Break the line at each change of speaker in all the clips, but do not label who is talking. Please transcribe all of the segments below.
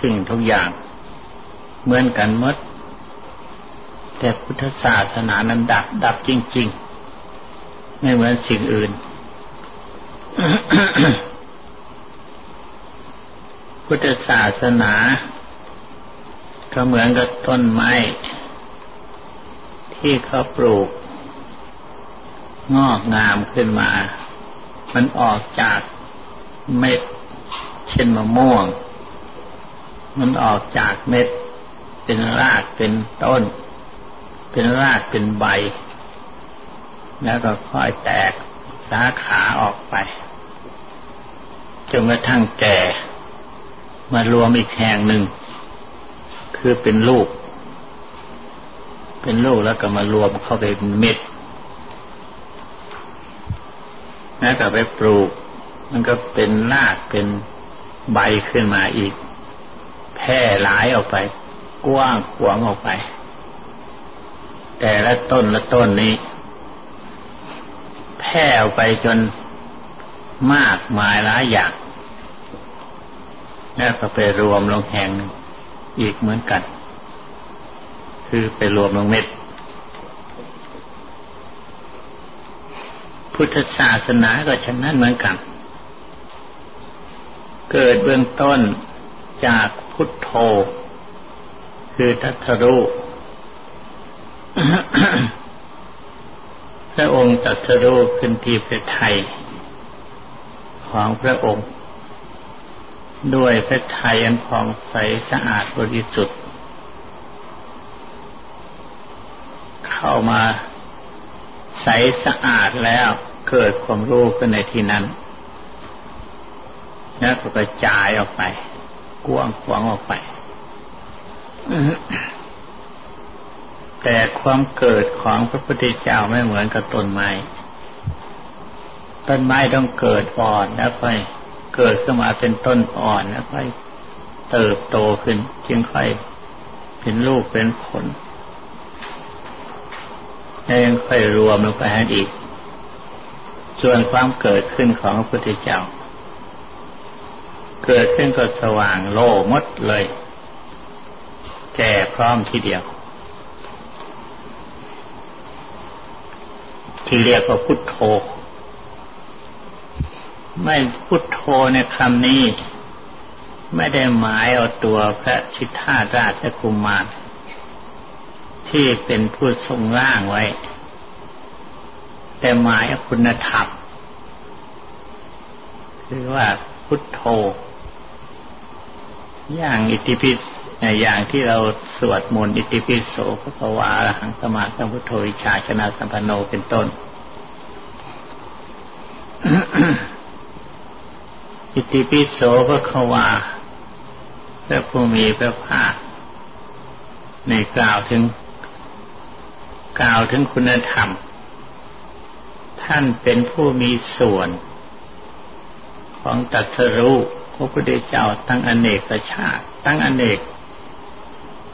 สิ่งทุกอย่าง เหมือนกันหมด แต่พุทธศาสนานั้นดับ ดับจริง ๆ ไม่เหมือนสิ่งอื่น พุทธศาสนา ก็เหมือนกับต้นไม้ ที่เขาปลูก งอกงามขึ้นมา มันออกจากเม็ดเช่นมะม่วง มันออกจากเม็ด เป็นรากเป็นต้น เป็นรากเป็นใบ แล้วก็ค่อยแตกสาขาออกไปจนกระทั่งแก่ มารวมอีกแห่งหนึ่ง คือเป็นลูก เป็นลูกแล้วก็มารวมเข้าไปเป็นเม็ดแล้วก็ไปปลูก มันก็เป็นรากเป็นใบขึ้นมาอีก แพร่หลายออกไป กว้างขวางออกไป แต่ละต้นละต้นนี้ แพร่ออกไปจนมากมายหลายอย่างแล้วก็ไปรวมลงแห่งหนึ่งอีกเหมือนกัน คือไปรวมลงเม็ด พุทธศาสนาก็ฉะนั้นเหมือนกัน เกิดเบื้องต้นจาก พุทโธ คือทัทรุพระองค์ตัสรู้ขึ้นที่ประเทศของพระองค์ ด้วยพระทัยอันผ่องใสสะอาดบริสุทธิ์ เข้ามาใสสะอาดแล้วเกิดความรู้ขึ้นในที่นั้น แล้วก็กระจายออกไป กว้างขวางออกไป แต่ความเกิดของพระพุทธเจ้าไม่เหมือนกับต้นไม้ ต้นไม้ต้องเกิดอ่อนแล้วค่อยเกิดขึ้นมาเป็นต้นอ่อนแล้วค่อยเติบโตขึ้น จึงค่อยเป็นลูกเป็นผลแล้วยังค่อยรวมลงไปให้อีก ส่วนความเกิดขึ้นของพระพุทธเจ้า เกิดขึ้นก็สว่างโล่มดเลย แก่พร้อมทีเดียว ที่เรียกว่าพุทโธ ไม่พุทโธในคำนี้ ไม่ได้หมายเอาตัวพระชิตาราชกุมารที่เป็นผู้ทรงร่างไว้ แต่หมายคุณธรรมคือว่าพุทโธ อย่างอิติปิสอย่างที่เราสวดมนต์อิติปิโสพระกวาหังสมาสัมพุทโธิชาชนะสัมปันโนเป็นต้น อิติปิโสพระควาพระผู้มีพระภาคในกล่าวถึง กล่าวถึงคุณธรรม ท่านเป็นผู้มีส่วนของตัสรู้ พระพุทธเจ้าตั้งอเนกชาติ ตั้งอเนก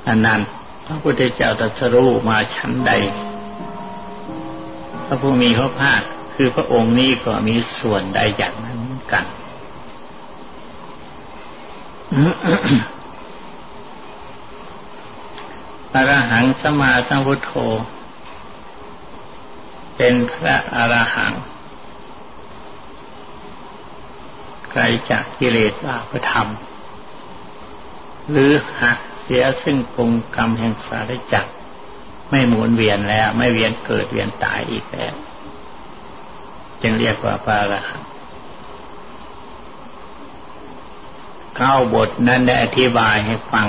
อันนั้นพระพุทธเจ้าตัสรู้มาชั้นใด พระผู้มีพระภาคคือพระองค์นี้ก็มีส่วนใดอย่างนั้นกันอรหังสมาสัมพุทโธ เป็นพระอรหัง ไกลจากกิเลสบาปธรรม หรือหักเสียซึ่งปรุงกรรมแห่งสารจักรไม่หมุนเวียนแล้ว ไม่เวียนเกิดเวียนตายอีกแล้ว จึงเรียกว่าพระอรหังเก้าบทนั้นได้อธิบายให้ฟัง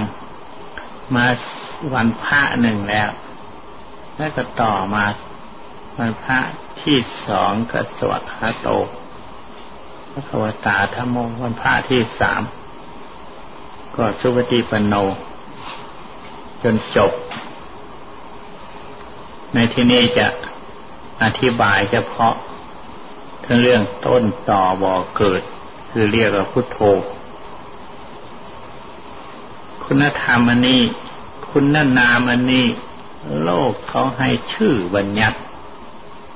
มาวันพระหนึ่งแล้ว แล้วก็ต่อมาวันพระที่สองก็สวดคาโต พระวตาธรรมวันพระที่สามก็สุปฏิปันโน จนจบ ในที่นี้จะอธิบายเฉพาะทั้งเรื่องต้นต่อบ่อเกิด คือเรียกว่าพุทโธ คุณธรรมอันนี้ คุณนามอันนี้ โลกเขาให้ชื่อบัญญัติ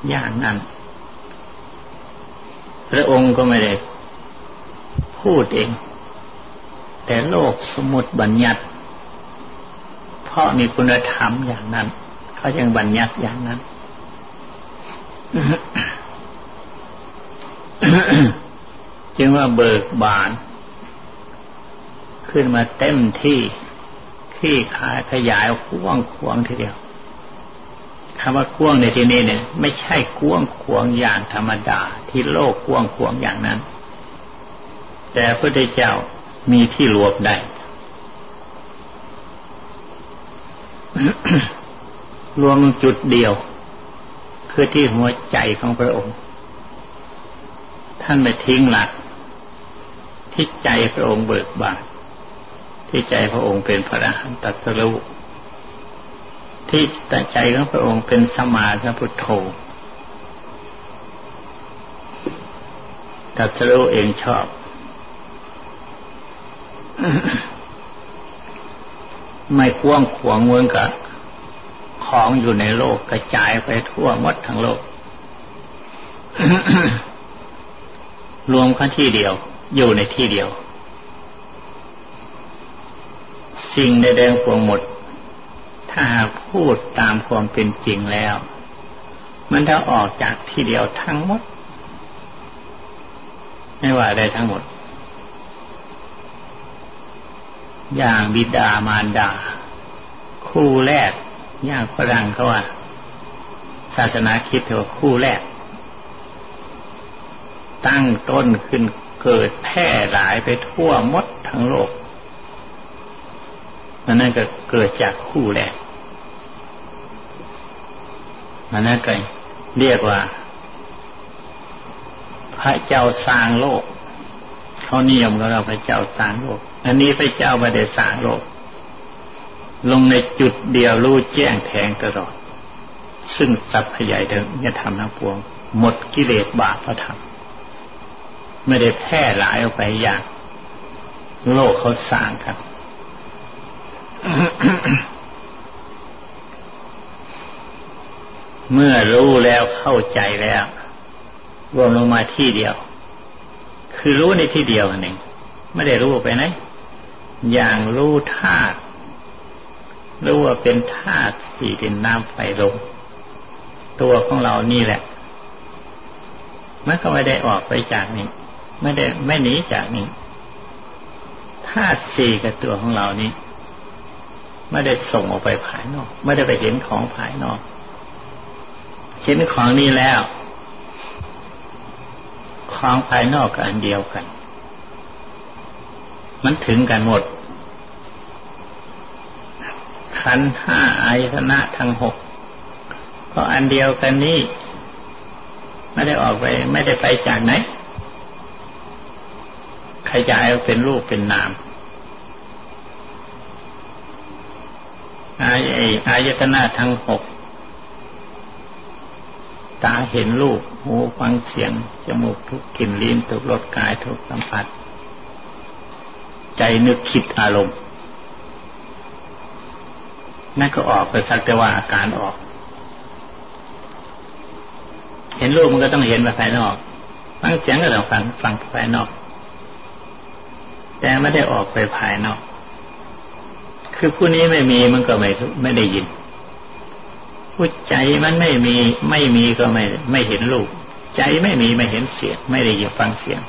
อย่างนั้น พระองค์ก็ไม่ได้พูดเอง แต่โลกสมุติบัญญัติ เพราะมีคุณธรรมอย่างนั้น เขายังบัญญัติอย่างนั้น จึงว่าเบิกบาน ขึ้นมาเต็มที่ขี้ขายขยายกว้างขวางทีเดียว คำว่ากว้างในที่นี้เนี่ย ไม่ใช่กว้างขวงอย่างธรรมดา ที่โลกกว้างขวงอย่างนั้น แต่พระพุทธเจ้ามีที่รวบได้รวมจุดเดียว คือที่หัวใจของพระองค์ ท่านไม่ทิ้งหลัก ที่ใจพระองค์เบิกบานที่ใจพระองค์เป็นพระอรหันตตรู้ ที่ใจของพระองค์เป็นสมาธิพุทโธตัสรู้เองชอบ ไม่กว้างขวางเมืองกับของอยู่ในโลกกระจายไปทั่วหมดทั้งโลก รวมกันที่เดียว อยู่ในที่เดียว สิ่งใดๆพวงหมด ถ้าพูดตามความเป็นจริงแล้ว มันจะออกจากที่เดียวทั้งหมด ไม่ว่าได้ทั้งหมด อย่างบิดามารดา คู่แรกอย่างฝรั่งเขาว่า ศาสนาคิดเถอะคู่แรก ตั้งต้นขึ้นเกิดแพร่หลายไปทั่วมดทั้งโลก มันนั่นก็เกิดจากคู่แรกมันนั่นก็เรียกว่า พระเจ้าสร้างโลกเขานิยมกับเราพระเจ้าสร้างโลก อันนี้พระเจ้าไม่ได้สร้างโลก ลงในจุดเดียวรู้แจ้งแทงตลอด ซึ่งสัพพยายเดิมจะทำทั้งปวง หมดกิเลสบาปพระธรรมไม่ได้แพร่หลายออกไปอย่าง โลกเขาสร้างครับ เมื่อรู้แล้วเข้าใจแล้วรวมลงมาที่เดียว คือรู้ในที่เดียวนั่นเองไม่ได้รู้ไปไหนอย่างรู้ธาตุรู้ว่าเป็นธาตุสี่ดินน้ำไฟลมตัวของเรานี่แหละมันก็ไม่ได้ออกไปจากนี้ ไม่ได้ไม่หนีจากนี้ธาตุสี่กับตัวของเรานี้ ไม่ได้ส่งออกไปภายนอก ไม่ได้ไปเห็นของภายนอก เห็นของนี้แล้ว ของภายนอกกับอันเดียวกัน มันถึงกันหมด ขันห้าอายตนะทั้งหกก็อันเดียวกันนี้ ไม่ได้ออกไป ไม่ได้ไปจากไหนขยายเป็นรูปเป็นนาม อายอายตนะทั้งหก ตาเห็นรูป หูฟังเสียง จมูกทุกกลิ่นลิ้นทุกรสกายทุกสัมผัส ใจนึกคิดอารมณ์ นั่นก็ออกไปสักแต่ว่าอาการออก เห็นรูปมันก็ต้องเห็นภายนอก ฟังเสียงก็ต้องฟังฟังภายนอก แต่ไม่ได้ออกไปภายนอก คือผู้นี้ไม่มีมันก็ไม่ไม่ได้ยินผู้ใจมันไม่มีไม่มีก็ไม่ไม่เห็นรูปใจไม่มีไม่เห็นเสียง ไม่ได้ยินฟังเสียง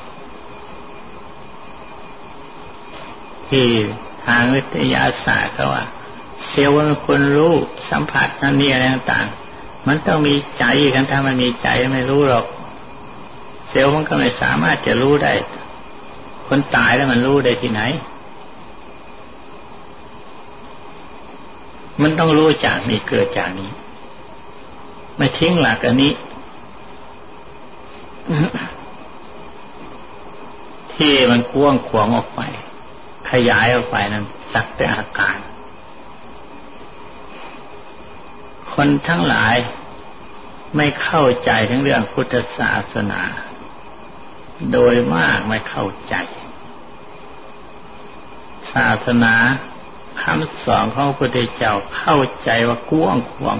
ที่ทางวิทยาศาสตร์เขาว่าเซลล์มันคนรู้สัมผัสนั่นนี่อะไรต่างๆ มันต้องมีใจกันถ้ามันมีใจไม่รู้หรอก เซลล์มันก็ไม่สามารถจะรู้ได้ คนตายแล้วมันรู้ได้ที่ไหน มันต้องรู้จากนี้เกิดจากนี้ ไม่ทิ้งหลักอันนี้ ที่มันกว้างขวางออกไป ขยายออกไปนั้นสักแต่อาการ คนทั้งหลายไม่เข้าใจทั้งเรื่องพุทธศาสนา โดยมากไม่เข้าใจ ศาสนา คำสอนของพระพุทธเจ้าเข้าใจว่ากว้างขวาง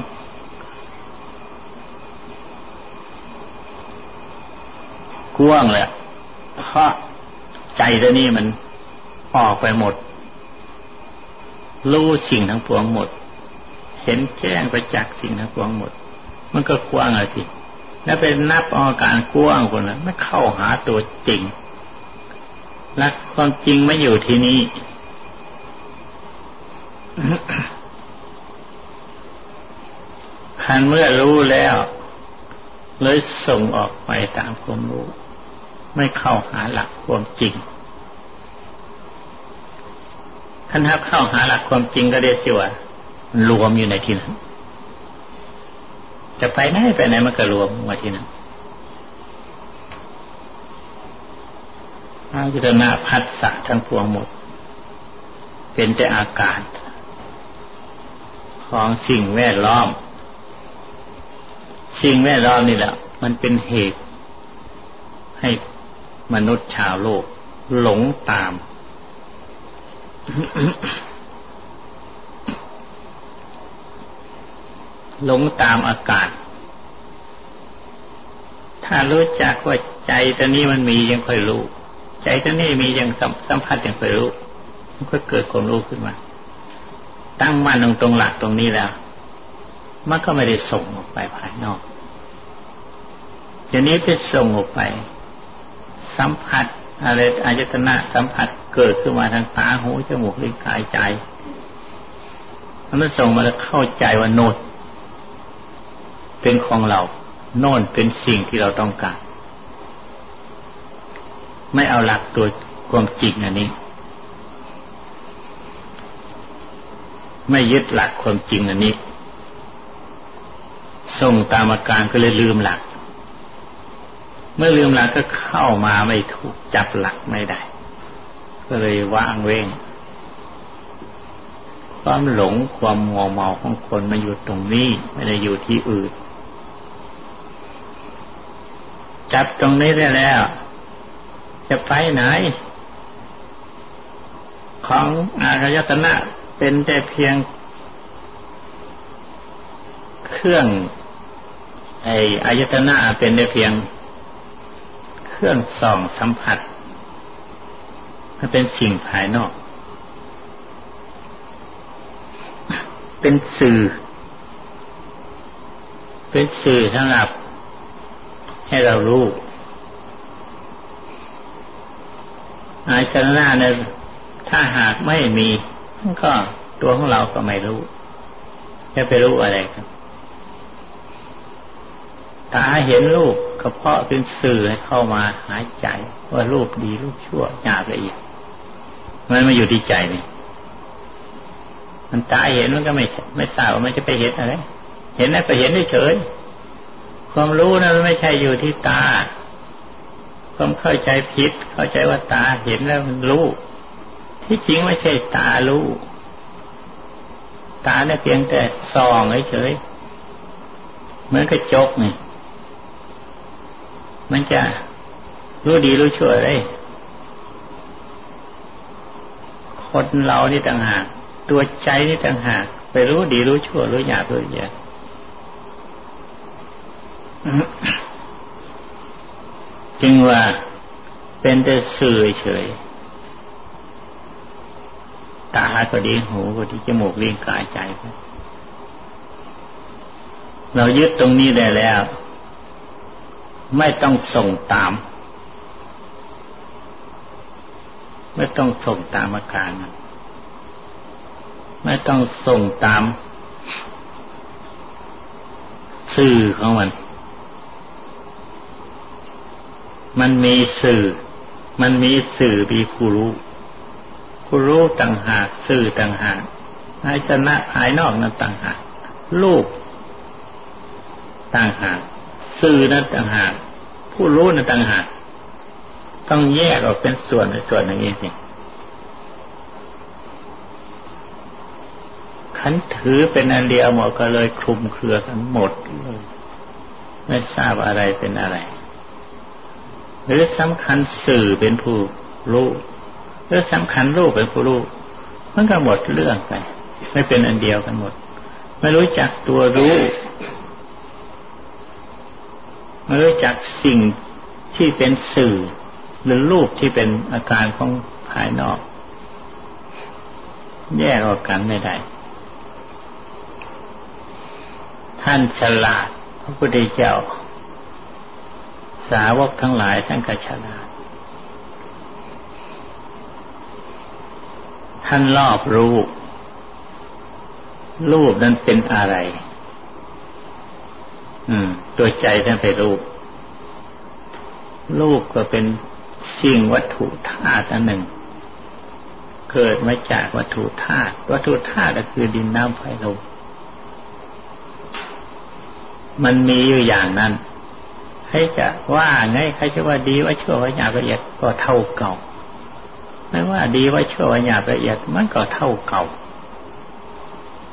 กว้างแหละเพราะใจตัวนี้มันออกไปหมด รู้สิ่งทั้งปวงหมด เห็นแจ้งไปจากสิ่งทั้งปวงหมด มันก็กว้างอะไรทีแล้วเป็นนับอาการกว้างคนนั้นไม่เข้าหาตัวจริงหลักความจริงไม่อยู่ที่นี้ คันเมื่อรู้แล้ว เลยส่งออกไปตามความรู้ ไม่เข้าหาหลักความจริงท่านถ้าเข้าหาหลักความจริงก็เรียกว่ารวมอยู่ในที่นั้น จะไปไหนไปไหนมันก็รวมมาที่นั้นอายุรณะพัสสะทั้งพวงหมด เป็นแต่อาการ ของสิ่งแวดล้อม สิ่งแวดล้อมนี่แหละ มันเป็นเหตุ ให้มนุษย์ชาวโลก หลงตาม หลงตามอากาศ ถ้ารู้จักว่าใจตัวนี้มันมียังค่อยรู้ ใจตัวนี้มียังสัมผัสยังค่อยรู้มันก็เกิดความรู้ขึ้นมา ตั้งมั่นตรงตรงหลักตรงนี้แล้ว มันก็ไม่ได้ส่งออกไปภายนอกทีนี้ไปส่งออกไป สัมผัสอะไรอายตนะสัมผัสเกิดขึ้นมาทางตาหูจมูกลิ้นกายใจมันส่งมาแล้วเข้าใจว่าโนดเป็นของเรา โน่นเป็นสิ่งที่เราต้องการ ไม่เอาหลักตัวความจริงอันนี้ ไม่ยึดหลักความจริงอันนี้ ส่งตามอาการก็เลยลืมหลัก เมื่อลืมหลักก็เข้ามาไม่ถูกจับหลักไม่ได้ ก็เลยว่างเว้งความหลงความมัวเมาของคนมาอยู่ตรงนี้ ไม่ได้อยู่ที่อื่น จับตรงนี้ได้แล้ว จะไปไหน ของอารยตนะ เป็นแต่เพียงเครื่อง ไออายตนะเป็นแต่เพียง เครื่องส่องสัมผัส มันเป็นสิ่งภายนอก เป็นสื่อ เป็นสื่อสำหรับ ให้เรารู้อายตนะเนี่ยถ้าหากไม่มี ก็ตัวของเราก็ไม่รู้จะไปรู้อะไรครับตาเห็นรูปก็เพาะเป็นสื่อให้เข้ามาหายใจ ว่ารูปดีรูปชั่วหยาบละเอียดมันมาอยู่ที่ใจนี่มันตาเห็นมันก็ไม่ไม่ทราบว่ามันจะไปเห็นอะไร เห็นแล้วก็เห็นได้เฉยความรู้นะมันไม่ใช่อยู่ที่ตาความเข้าใจผิด เข้าใจว่าตาเห็นแล้วมันรู้ ที่จริงไม่ใช่ตารู้ตาเนี่ยเพียงแต่ส่องเฉยเหมือนกระจกนี่มันจะรู้ดีรู้ชั่วเลยคนเรานี่ต่างหาก ตัวใจนี่ต่างหาก ไปรู้ดีรู้ชั่วรู้หยาบรู้ละเอียดจึงว่าเป็นแต่สื่อเฉย ตาก็ดีหูก็ดีจมูกลิ้นกายใจ เรายึดตรงนี้ได้แล้ว ไม่ต้องส่งตาม ไม่ต้องส่งตามอาการมันไม่ต้องส่งตาม สื่อของมัน มันมีสื่อ มันมีสื่อมีผู้รู้ ผู้รู้ต่างหากสื่อต่างหากอายตนะภายนอกนั้นต่างหากลูกต่างหากสื่อนั้นต่างหากผู้รู้นั้นต่างหากต้องแยกออกเป็นส่วนในส่วนอย่างนี้สิขันถือเป็นอันเดียวหมดก็เลยคลุมเครือกันหมดเลยไม่ทราบอะไรเป็นอะไร หรือสำคัญสื่อเป็นผู้รู้ หรือสำคัญรูปเป็นผู้รู้มันก็หมดเรื่องไป ไม่เป็นอันเดียวกันหมด ไม่รู้จักตัวรู้ไม่รู้จักสิ่งที่เป็นสื่อ หรือรูปที่เป็นอาการของภายนอก แยกออกกันไม่ได้ท่านฉลาด พระพุทธเจ้า สาวกทั้งหลายท่านก็ฉลาด ท่านรอบรู้ รูปนั้นเป็นอะไร อืม ตัวใจท่านไปรูป รูปก็เป็นสิ่งวัตถุธาตุอันหนึ่ง เกิดมาจากวัตถุธาตุวัตถุธาตุก็คือดินน้ำไฟลมมันมีอยู่อย่างนั้น ให้จะว่าไงใครจะว่าดีว่าชั่วว่าหยาบละเอียดก็เท่าเก่า ไม่ว่าดีว่าชั่วว่าหยาบละเอียดมันก็เท่าเก่า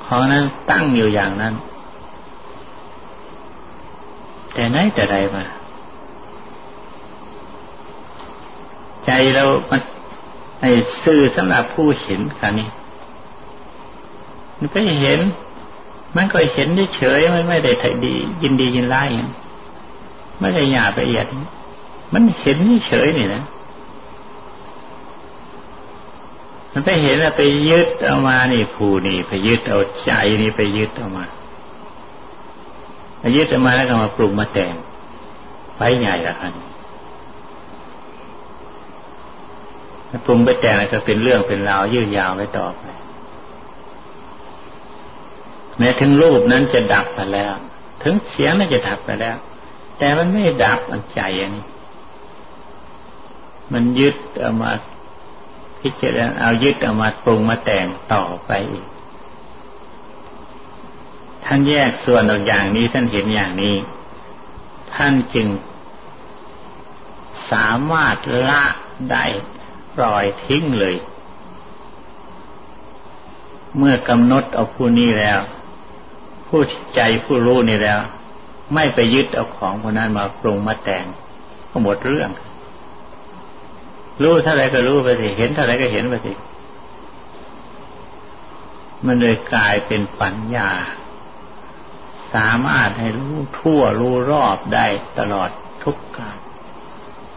ของนั้นตั้งอยู่อย่างนั้น แต่ไหนแต่ใดมา ใจเรามันไอ้ซื่อสำหรับผู้เห็นกันนี่มันก็เห็น มันก็เห็นเฉยมันไม่ได้ถ่ายดี ยินดียินร้ายไม่ได้หยาบละเอียด มันเห็นเฉยนี่นะ มันไปเห็นแล้วไปยึดเอามานี่ผูนี่ไปยึดเอาใจนี่ไปยึดเอามาไปยึดเอามาแล้วก็มาปรุงมาแต่งไปใหญ่ละคันปรุงไปแต่งแล้วก็เป็นเรื่องเป็นราวยืดยาวไปต่อไปแม้ถึงรูปนั้นจะดับไปแล้ว ถึงเสียงนั้นจะดับไปแล้ว แต่มันไม่ดับมันใจอันนี้มันยึดเอามา พิจารณาเอายึดเอามาปรุงมาแต่งต่อไปอีกท่านแยกส่วนออกอย่างนี้ท่านเห็นอย่างนี้ ท่านจึงสามารถละได้ปล่อยทิ้งเลย เมื่อกำหนดเอาผู้นี้แล้ว ผู้ใจผู้รู้นี่แล้ว ไม่ไปยึดเอาของพวกนั้นมาปรุงมาแต่งก็หมดเรื่อง รู้เท่าไรก็รู้ไปสิเห็นเท่าไรก็เห็นไปสิมันเลยกลายเป็นปัญญา สามารถให้รู้ทั่วรู้รอบได้ตลอดทุกการ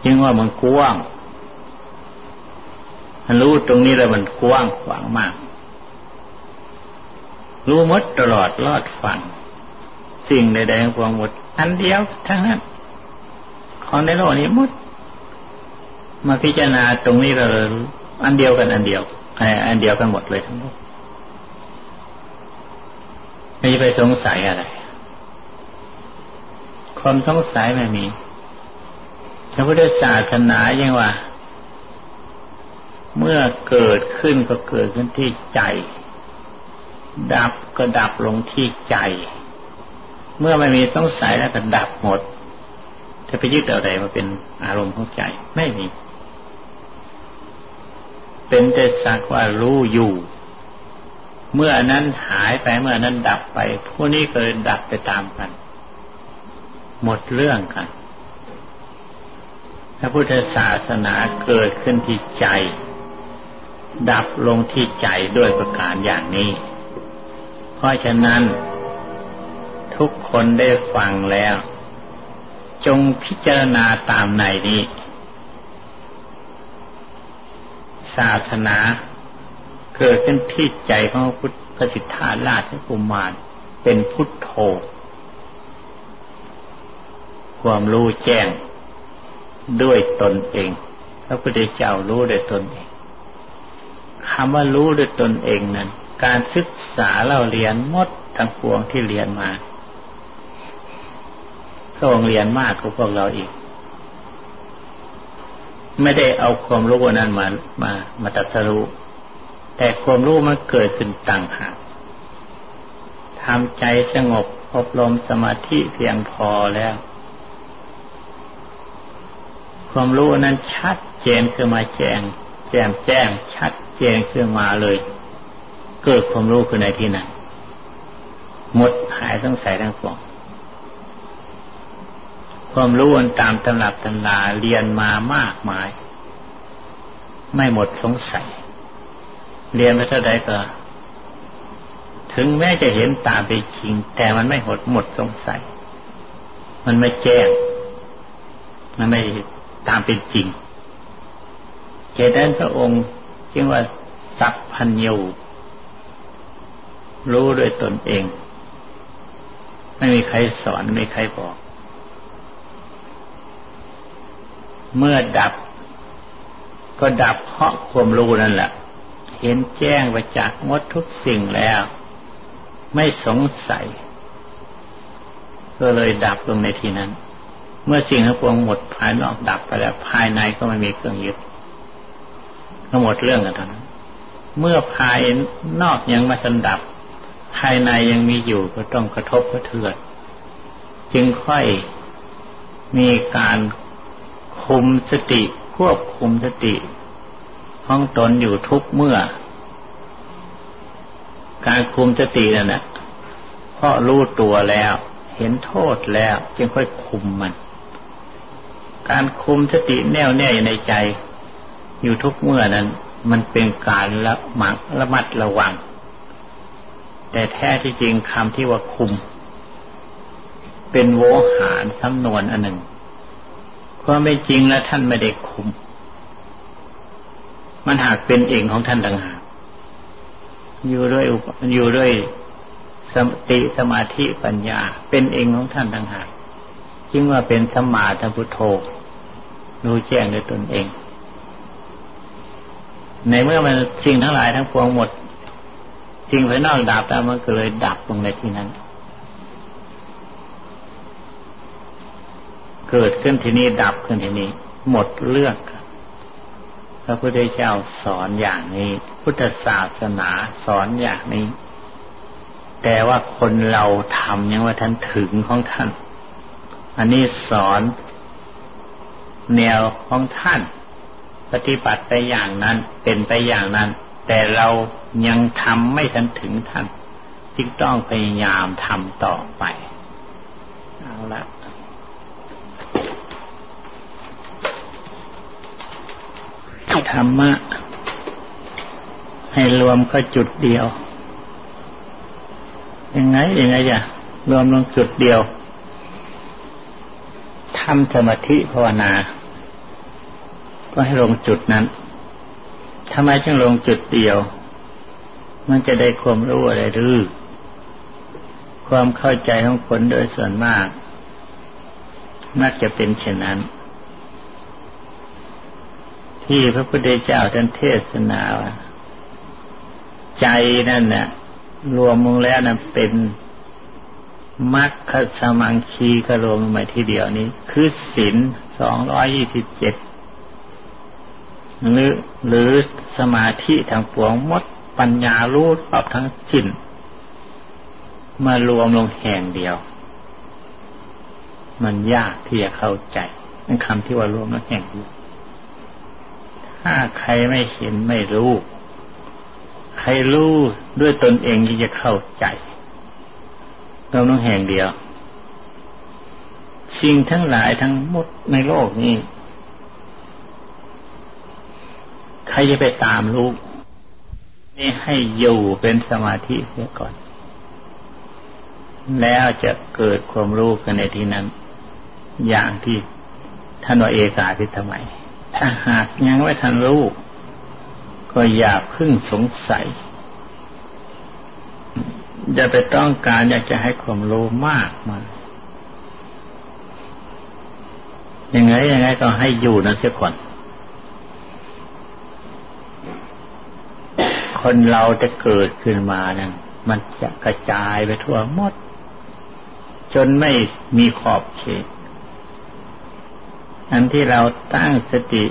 ยิ่งว่ามันกว้างมันรู้ตรงนี้แล้วมันกว้างขวางมาก รู้มดตลอดรอดฟังสิ่งใดๆของพวงหมด อันเดียวทั้งนั้น ของในโลกนี้มด มาพิจารณาตรงนี้เราอันเดียวกันอันเดียวอันเดียวกันหมดเลยทั้งหมดไม่ไปสงสัยอะไร ความสงสัยไม่มีพระพุทธศาสนายังว่า เมื่อเกิดขึ้นก็เกิดขึ้นที่ใจ ดับก็ดับลงที่ใจ เมื่อไม่มีสงสัยแล้วก็ดับหมดจะไปยึดอะไรมาเป็นอารมณ์ของใจไม่มี เป็นแต่สักว่ารู้อยู่ เมื่อนั้นหายไปเมื่อนั้นดับไป ผู้นี้ก็ดับไปตามกัน หมดเรื่องกันพระพุทธศาสนาเกิดขึ้นที่ใจ ดับลงที่ใจด้วยประการอย่างนี้ เพราะฉะนั้นทุกคนได้ฟังแล้ว จงพิจารณาตามในนี้ ศาสนา เกิดขึ้นที่ใจของพุทธสิทธาราชกุมาร เป็นพุทโธความรู้แจ้งด้วยตนเองพระพุทธเจ้ารู้ด้วยตนเองคำว่ารู้ด้วยตนเองนั้น การศึกษาเราเรียนมดทั้งปวงที่เรียนมาพระองค์เรียนมากกว่าพวกเราอีก ไม่ได้เอาความรู้นั้นมามามาตัดสรู้แต่ความรู้มันเกิดขึ้นต่างหากทำใจสงบอบรมสมาธิเพียงพอแล้ว ความรู้นั้นชัดเจนขึ้นมาแจ้ง แจ่มแจ้ง ชัดเจนขึ้นมาเลย เกิดความรู้ขึ้นในที่นั้นหมดหายต้องใส่ทั้งปวง ความรู้อันตามตำรับตำราเรียนมามากมาย ไม่หมดสงสัย เรียนไปเท่าใดก็ ถึงแม้จะเห็นตามไปจริง แต่มันไม่หดหมดสงสัย มันไม่แจ้ง มันไม่ตามเป็นจริงเจตันพระองค์จึงว่าสัพพัญญูรู้ด้วยตนเอง ไม่มีใครสอนไม่มีใครบอก เมื่อดับ ก็ดับเพราะความรู้นั่นแหละ เห็นแจ้งไปจากมดทุกสิ่งแล้ว ไม่สงสัย ก็เลยดับลงในที่นั้น เมื่อสิ่งทั้งปวงหมดภายนอกดับไปแล้ว ภายในก็ไม่มีเครื่องยึดก็หมดเรื่องกันทั้งนั้นเมื่อภายนอกยังมาสันดับ ภายในยังมีอยู่ก็ต้องกระทบกระเทือนจึงค่อยมีการ คุมสติ ควบคุมสติห้องตนอยู่ทุกเมื่อ การคุมสตินั่นแหละเพราะรู้ตัวแล้ว เห็นโทษแล้ว จึงค่อยคุมมัน การคุมสติแน่วแน่ในใจ อยู่ทุกเมื่อนั้น มันเป็นการละมังระมัดระวัง แต่แท้ที่จริงคำที่ว่าคุม เป็นโวหารสำนวนอันหนึ่ง ความเป็นจริงแล้วท่านไม่ได้คุม มันหากเป็นเองของท่านต่างหากอยู่ด้วยอยู่ด้วยสติสมาธิปัญญา เป็นเองของท่านต่างหากจึงว่าเป็นสมาธิพุทโธรู้แจ้งด้วยตนเอง ในเมื่อมันสิ่งทั้งหลายทั้งปวงหมด สิ่งภายนอกดับแล้วมันก็เลยดับลงในที่นั้น เกิดขึ้นที่นี้ดับขึ้นที่นี้หมดเรื่องพระพุทธเจ้าสอนอย่างนี้ พุทธศาสนาสอนอย่างนี้ แต่ว่าคนเราทำยังว่าท่านถึงของท่าน อันนี้สอนแนวของท่าน ปฏิบัติไปอย่างนั้นเป็นไปอย่างนั้น แต่เรายังทำไม่ทันถึงท่านจึงต้องพยายามทำต่อไปเอาละ ธรรมะ ให้รวมก็จุดเดียว ยังไงยังไงจะรวมลงจุดเดียวทำสมาธิภาวนา ก็ให้ลงจุดนั้นทำไมจึงลงจุดเดียว มันจะได้ความรู้อะไรหรือความเข้าใจของคนโดยส่วนมาก มักจะเป็นเช่นนั้น ที่พระพุทธเจ้าท่านเทศนาว่าใจนั่นน่ะรวมลงแล้วนะเป็นมัคคสมังคีกรวมมาทีเดียวนี้ คือศีลสองร้อยยี่สิบเจ็ดหรือหรือสมาธิทางปวงมดปัญญารู้รอบทั้งสิ้นมารวมลงแห่งเดียว มันยากที่จะเข้าใจนั่นคำที่ว่ารวมลงแห่งเดียว ถ้าใครไม่เห็นไม่รู้ ใครรู้ด้วยตนเองที่จะเข้าใจเรวมลงแห่งเดียว สิ่งทั้งหลายทั้งหมดในโลกนี้ ใครจะไปตามลูกนี่ให้อยู่เป็นสมาธิเสียก่อน แล้วจะเกิดความรู้กันในที่นั้น อย่างที่ท่านว่าเอกาทิสมัย ถ้าหากยังไม่ทันรู้ก็อย่าพึ่งสงสัย จะไปต้องการอยากจะให้ความรู้มากมายังไงยังไงก็ให้อยู่นะเสียก่อนคนเราจะเกิดขึ้นมานั้นมันจะกระจายไปทั่วหมด จนไม่มีขอบเขต อันที่เราตั้งสติ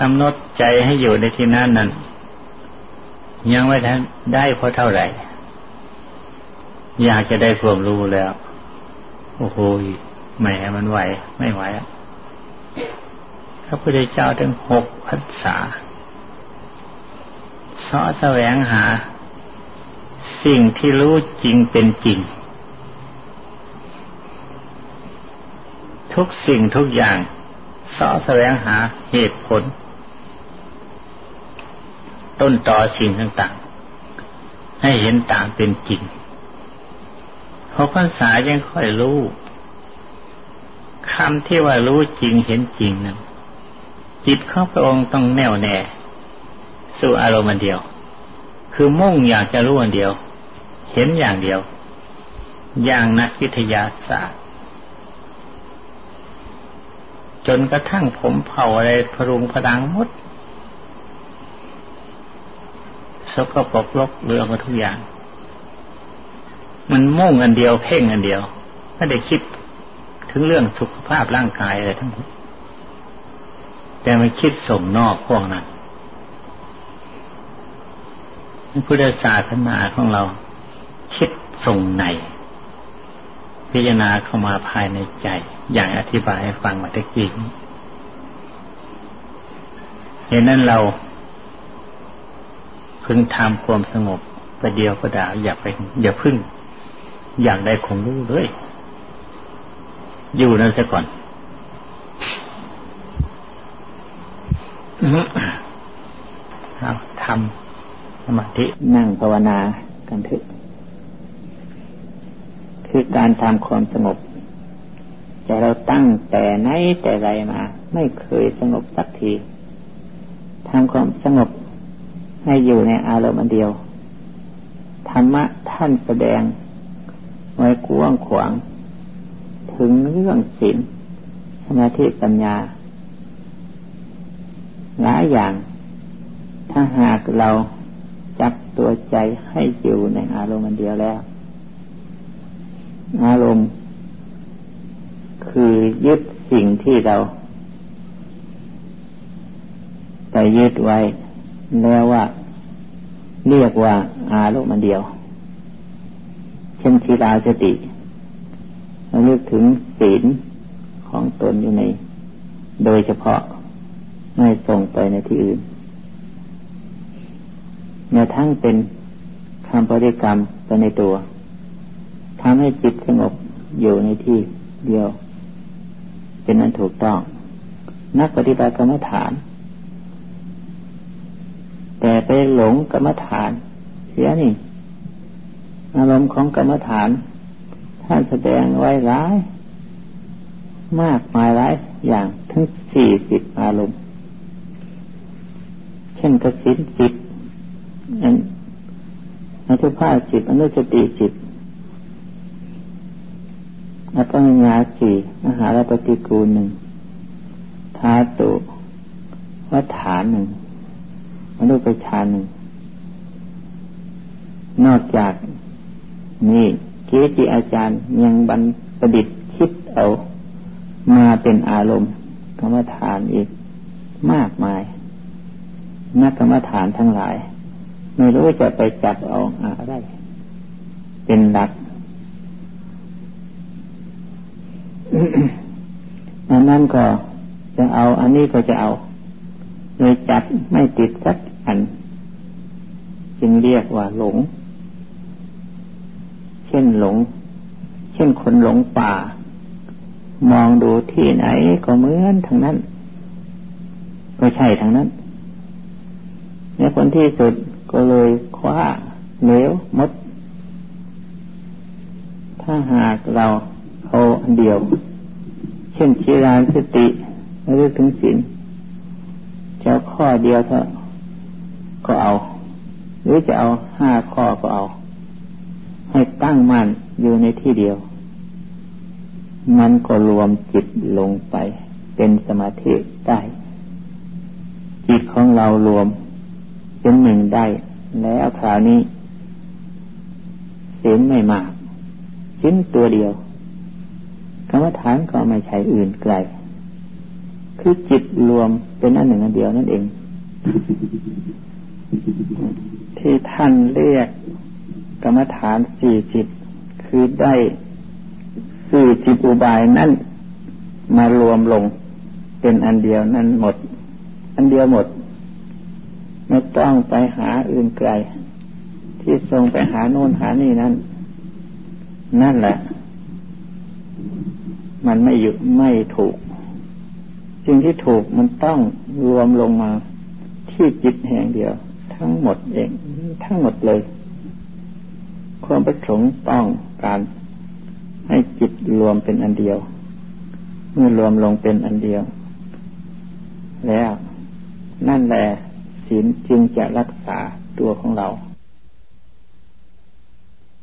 กำหนดใจให้อยู่ในที่นั้นนั้นยังไม่ทันได้เพราะเท่าไหร่ อยากจะได้ความรู้แล้ว โอ้โหแหมมันไหว ไม่ไหวพระพุทธเจ้าถึงหกพรรษาสาะแสวงหา สิ่งที่รู้จริงเป็นจริง ทุกสิ่งทุกอย่างเสาะแสวงหาเหตุผล ต้นตอสิ่งต่างๆ ให้เห็นตามเป็นจริงเพราะภาษายังค่อยรู้คำที่ว่ารู้จริงเห็นจริงนั้นจิตของพระองค์ต้องแน่วแน่ สู่อารมณ์เดียว คือมุ่งอยากจะรู้อันเดียว เห็นอย่างเดียว อย่างนักวิทยาศาสตร์ จนกระทั่งผมเผาอะไรพรุงพดังหมดสกปรกลกเรือมาทุกอย่าง มันมุ่งอันเดียวเพ่งอันเดียวไม่ได้คิดถึงเรื่องสุขภาพร่างกายอะไรทั้งหมดแต่ไม่คิดส่งนอกพวกนั้นพุทธศาสนาของเรา คิดส่งใน พิจารณาเข้ามาภายในใจ อย่างอธิบายให้ฟังมาตะกี้เห็นนั้นเราพึงทำความสงบประเดียวประดาอย่าไปอย่าพึ่ง อย่างใดคงรู้เลย อยู่นั่นซะก่อน เอาทำสมาธินั่งภาวนากันเถอะคือการทำความสงบ จะเราตั้งแต่ไหนแต่ไรมา ไม่เคยสงบสักทีทำความสงบให้อยู่ในอารมณ์เดียว ธรรมะท่านแสดงไว้กว้างขวาง ถึงเรื่องศีลสมาธิปัญญา หลายอย่าง ถ้าหากเราจับตัวใจให้อยู่ในอารมณ์เดียวแล้ว อารมณ์ คือยึดสิ่งที่เรา ไปยึดไว้แล้วว่า เรียกว่า อารมณ์เดียว เช่นทีลาสติเราเลือกถึงศีลของตนอยู่ใน โดยเฉพาะไม่ส่งไปในที่อื่นเนื้อทั้งเป็นคำปฏิกรรมไปในตัวทำให้จิตสงบอยู่ในที่เดียว เป็นนั้นถูกต้อง นักปฏิบัติกรรมฐาน แต่ไปหลงกรรมฐาน เสียนี่ อารมณ์ของกรรมฐานท่านแสดงไว้ร้าย มากมายหลายอย่างทั้งสี่สิบอารมณ์ เช่นกสินจิตอันอนุภาพจิตอนุสติจิต อัปญญาสี่อาหารปฏิกูลหนึ่งธาตุวัฏฐานหนึ่งมนุษย์ไปฌานหนึ่ง นอกจากนี่เกจิอาจารย์ยังบันประดิษฐ์คิดเอา มาเป็นอารมณ์กรรมฐานอีกมากมาย นักกรรมฐานทั้งหลาย ไม่รู้จะไปจับเอาอะไรเป็นหลัก อันนั้นก็จะเอา อันนี้ก็จะเอาเลยจับไม่ติดสักอัน จึงเรียกว่าหลง เช่นหลง เช่นคนหลงป่า มองดูที่ไหนก็เหมือนทางนั้น ก็ใช่ทางนั้น ในคนที่สุดก็เลยคว้าเหลวมด ถ้าหากเรา เอาอันเดียว เช่นชีรานสติหรือถึงศีลจะข้อเดียวเถอะก็เอา หรือจะเอาห้าข้อก็เอา ให้ตั้งมั่นอยู่ในที่เดียว มันก็รวมจิตลงไป เป็นสมาธิได้ จิตของเรารวมเป็นหนึ่งได้ แล้วคราวนี้เสียงไม่มากชิ้นตัวเดียว กรรมฐานก็ไม่ใช่อื่นไกล คือจิตรวมเป็นอันหนึ่งอันเดียวนั่นเอง ที่ท่านเรียกกรรมฐานสี่จิต คือได้สี่จิตอุบายนั่นมารวมลงเป็นอันเดียวนั่นหมด อันเดียวหมด ไม่ต้องไปหาอื่นไกล ที่ทรงไปหาโน่นหานี่นั่นนั่นแหละ มันไม่อยู่ไม่ถูก สิ่งที่ถูกมันต้องรวมลงมาที่จิตแห่งเดียว ทั้งหมดเอง ทั้งหมดเลย ความประสงค์ต้องการให้จิตรวมเป็นอันเดียว เมื่อรวมลงเป็นอันเดียว แล้วนั่นแหละศีลจึงจะรักษาตัวของเรา